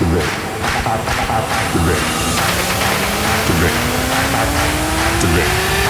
Direct. Direct. Direct. Direct.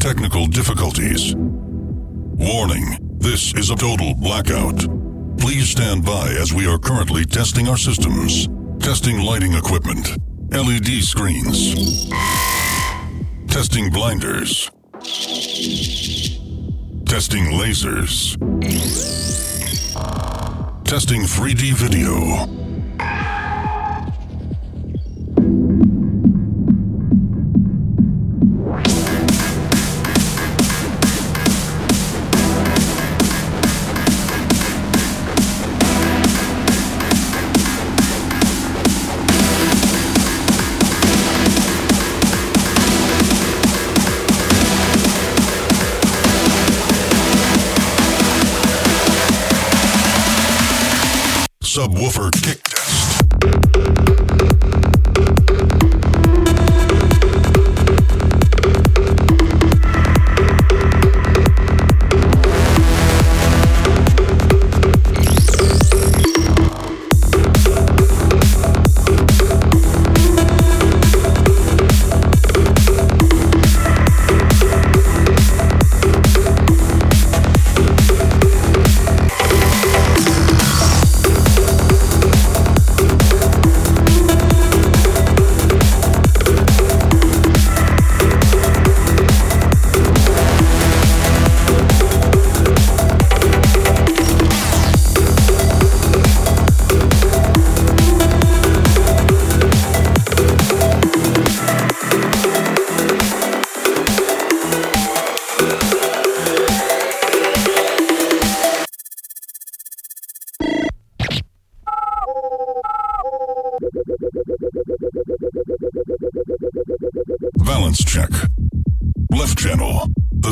Technical difficulties. Warning, this is a total blackout. Please stand by as we are currently testing our systems. Testing lighting equipment, LED screens, testing blinders, testing lasers, testing 3D video.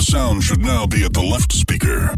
sound should now be at the left speaker.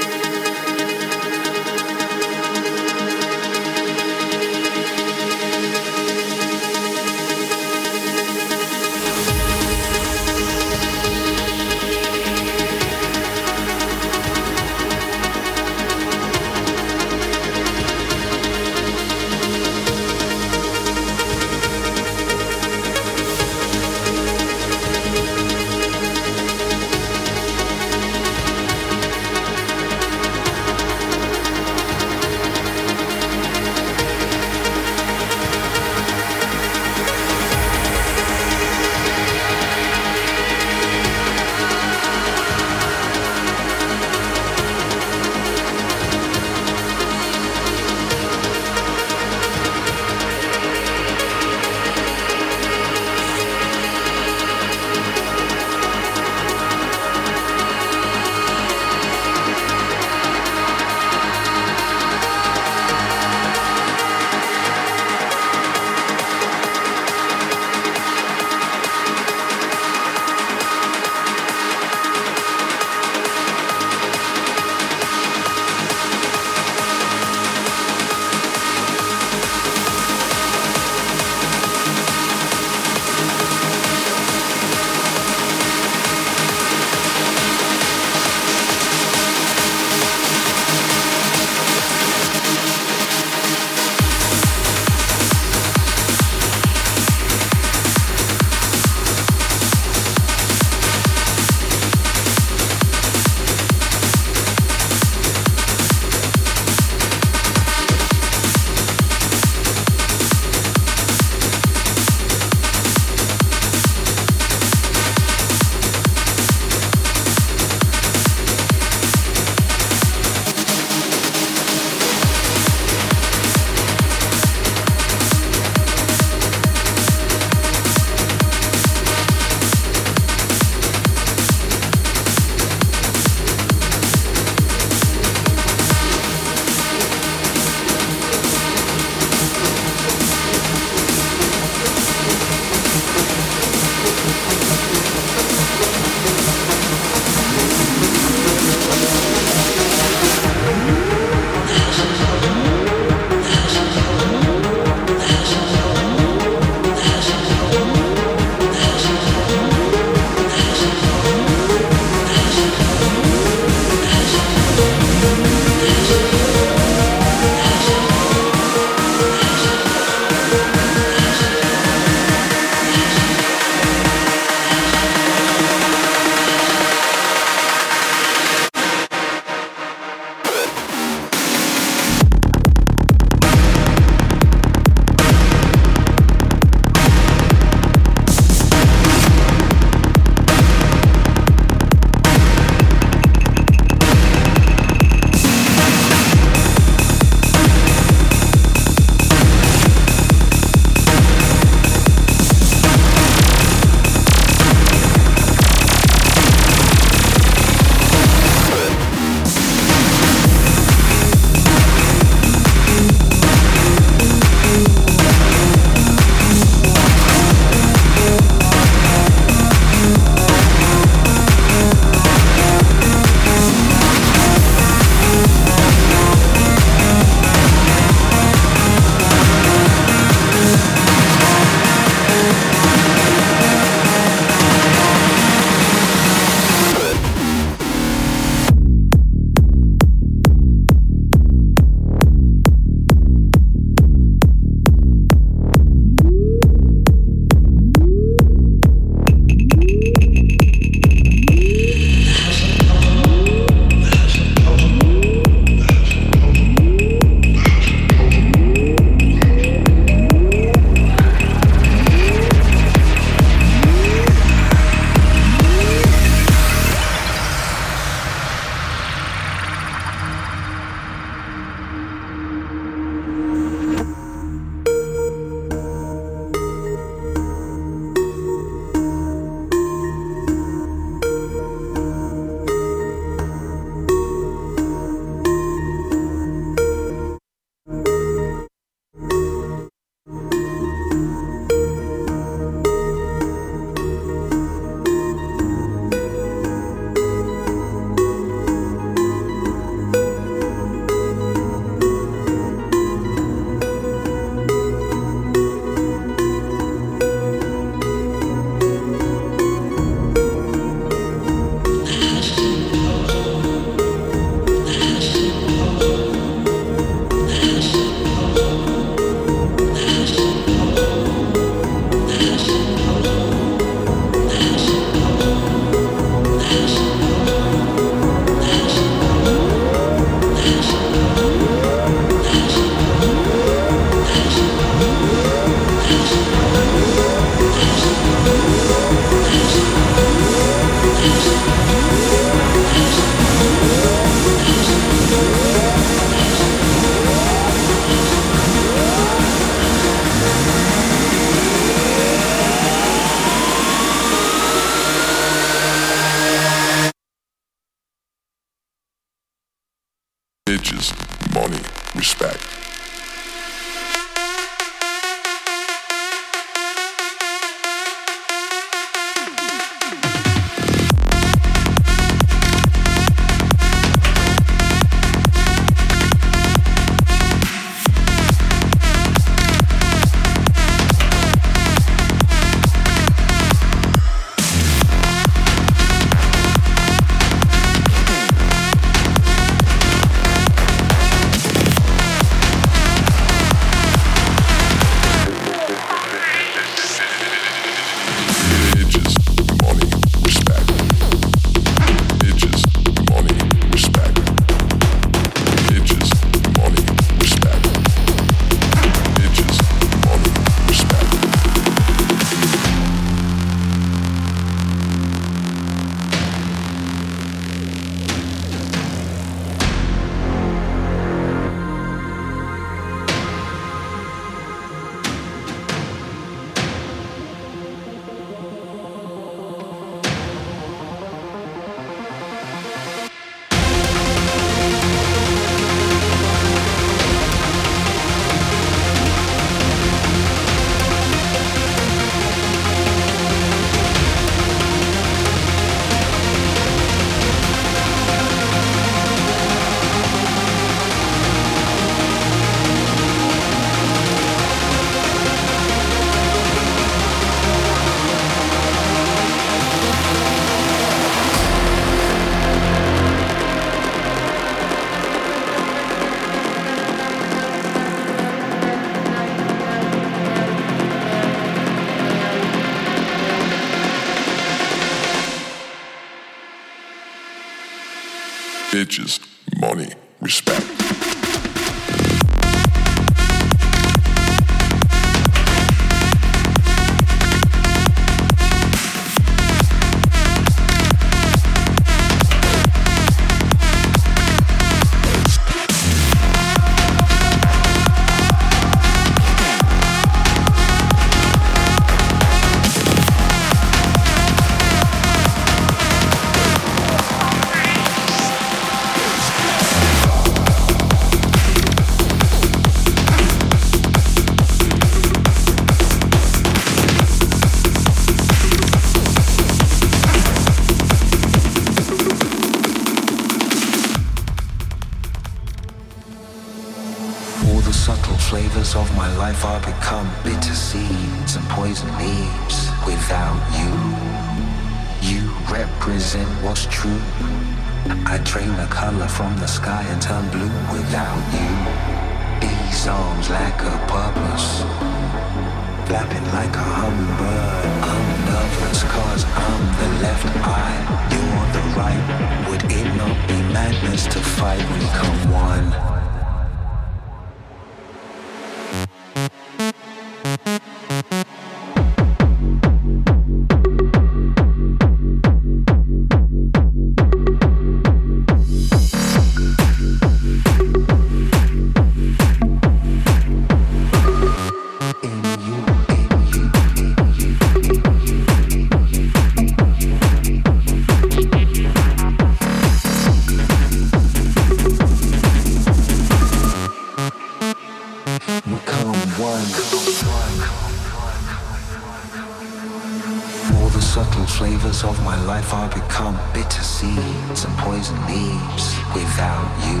the subtle flavors of my life are become bitter seeds and poison leaves without you.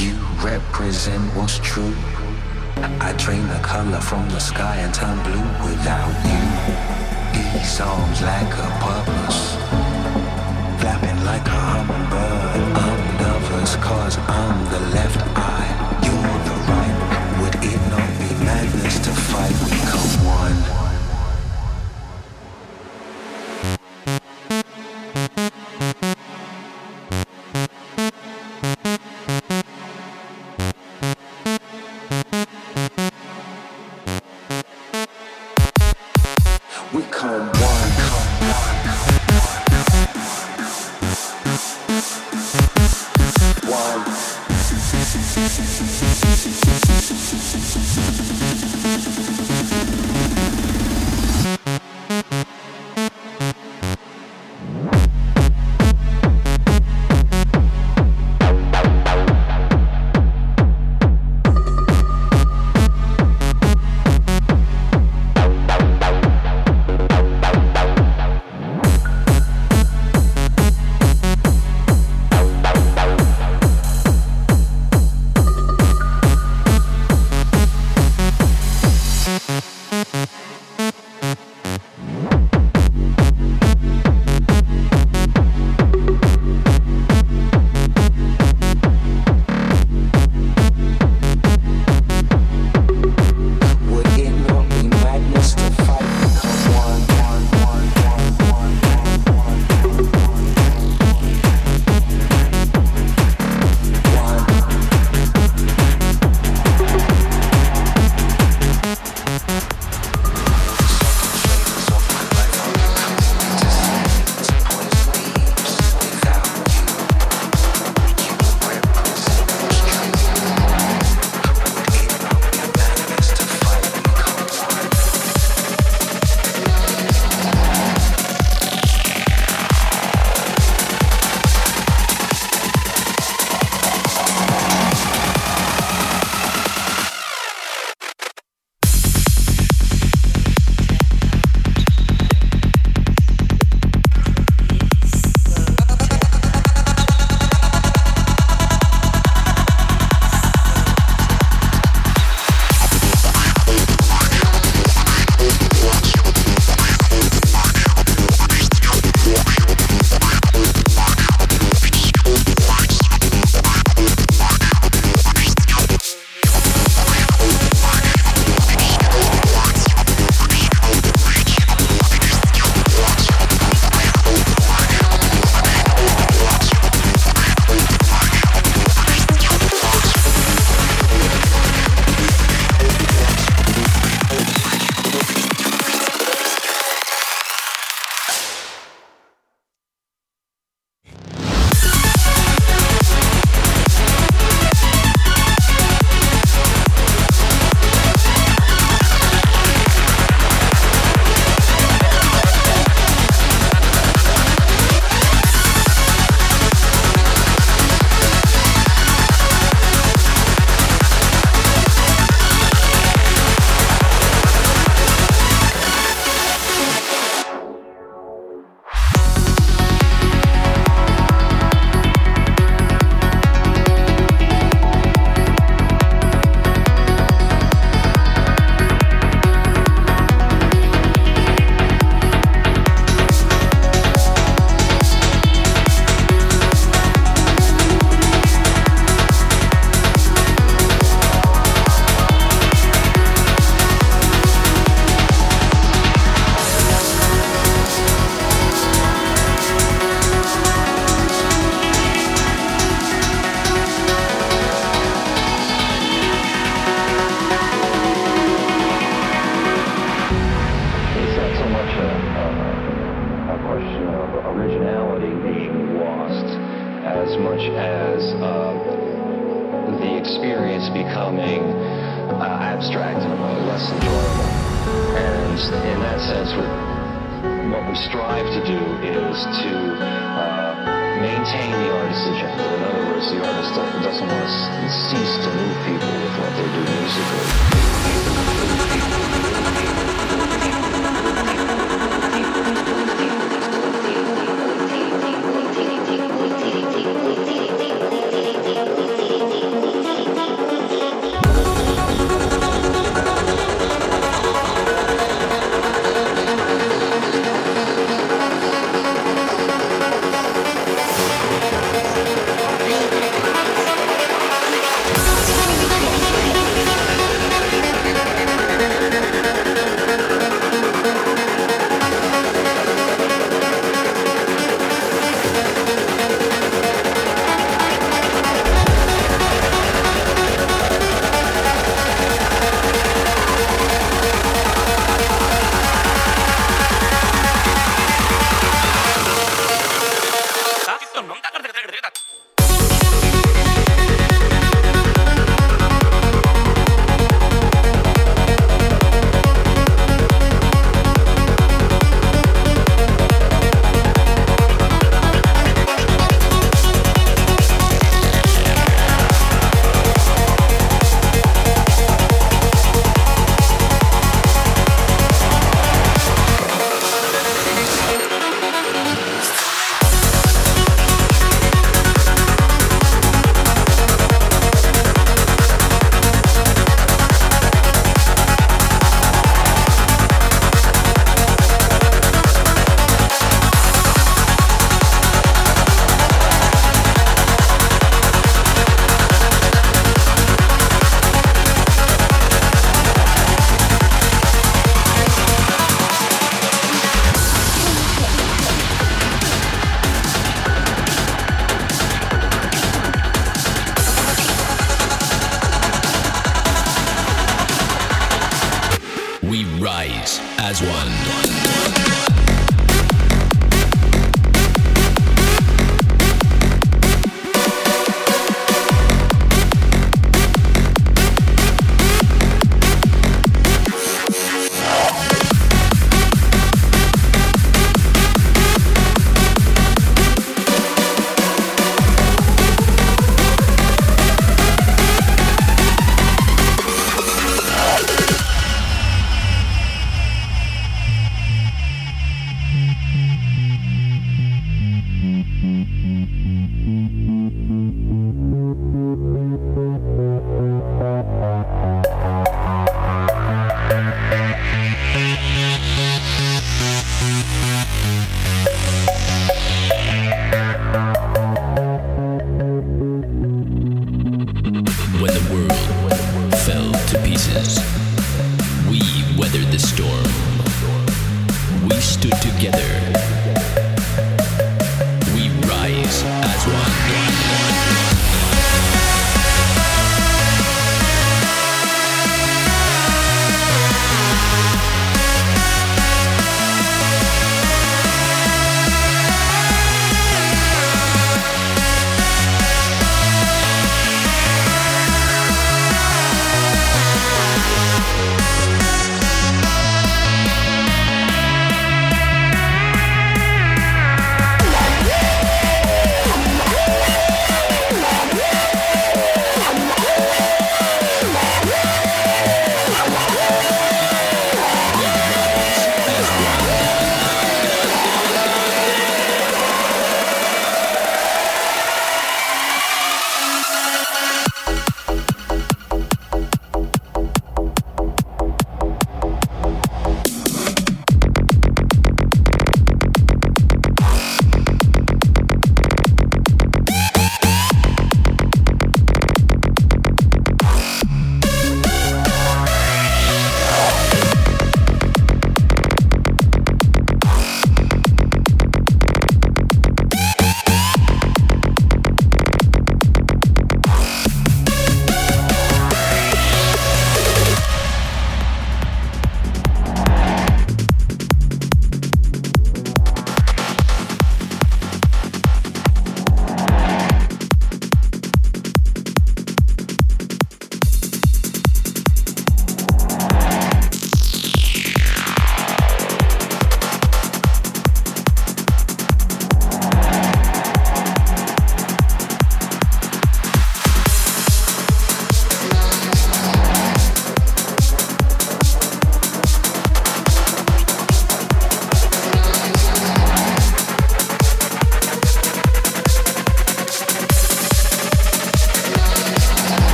You represent what's true. I drain the color from the sky and turn blue without you. These arms lack a purpose, flapping like a hummingbird. I'm nervous cause I'm the left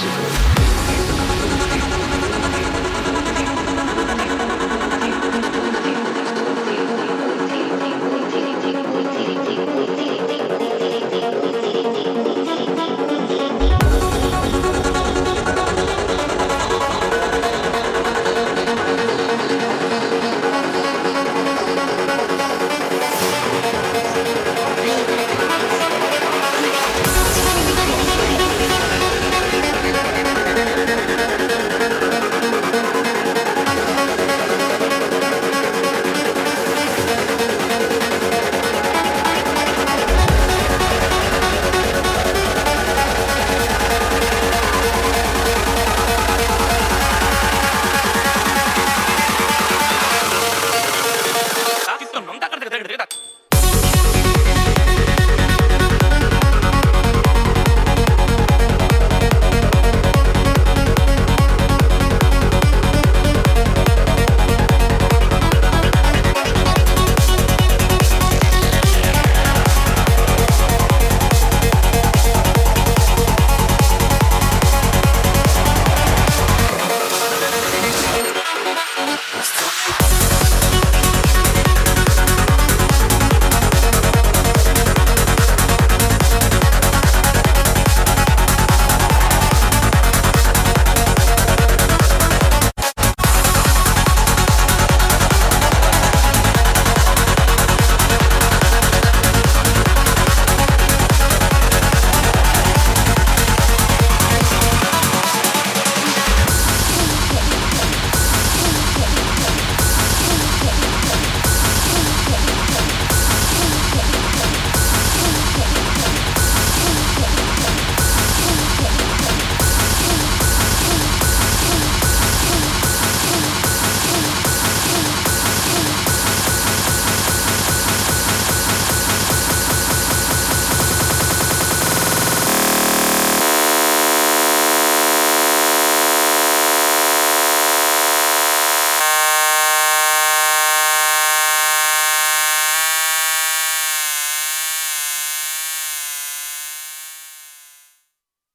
agenda.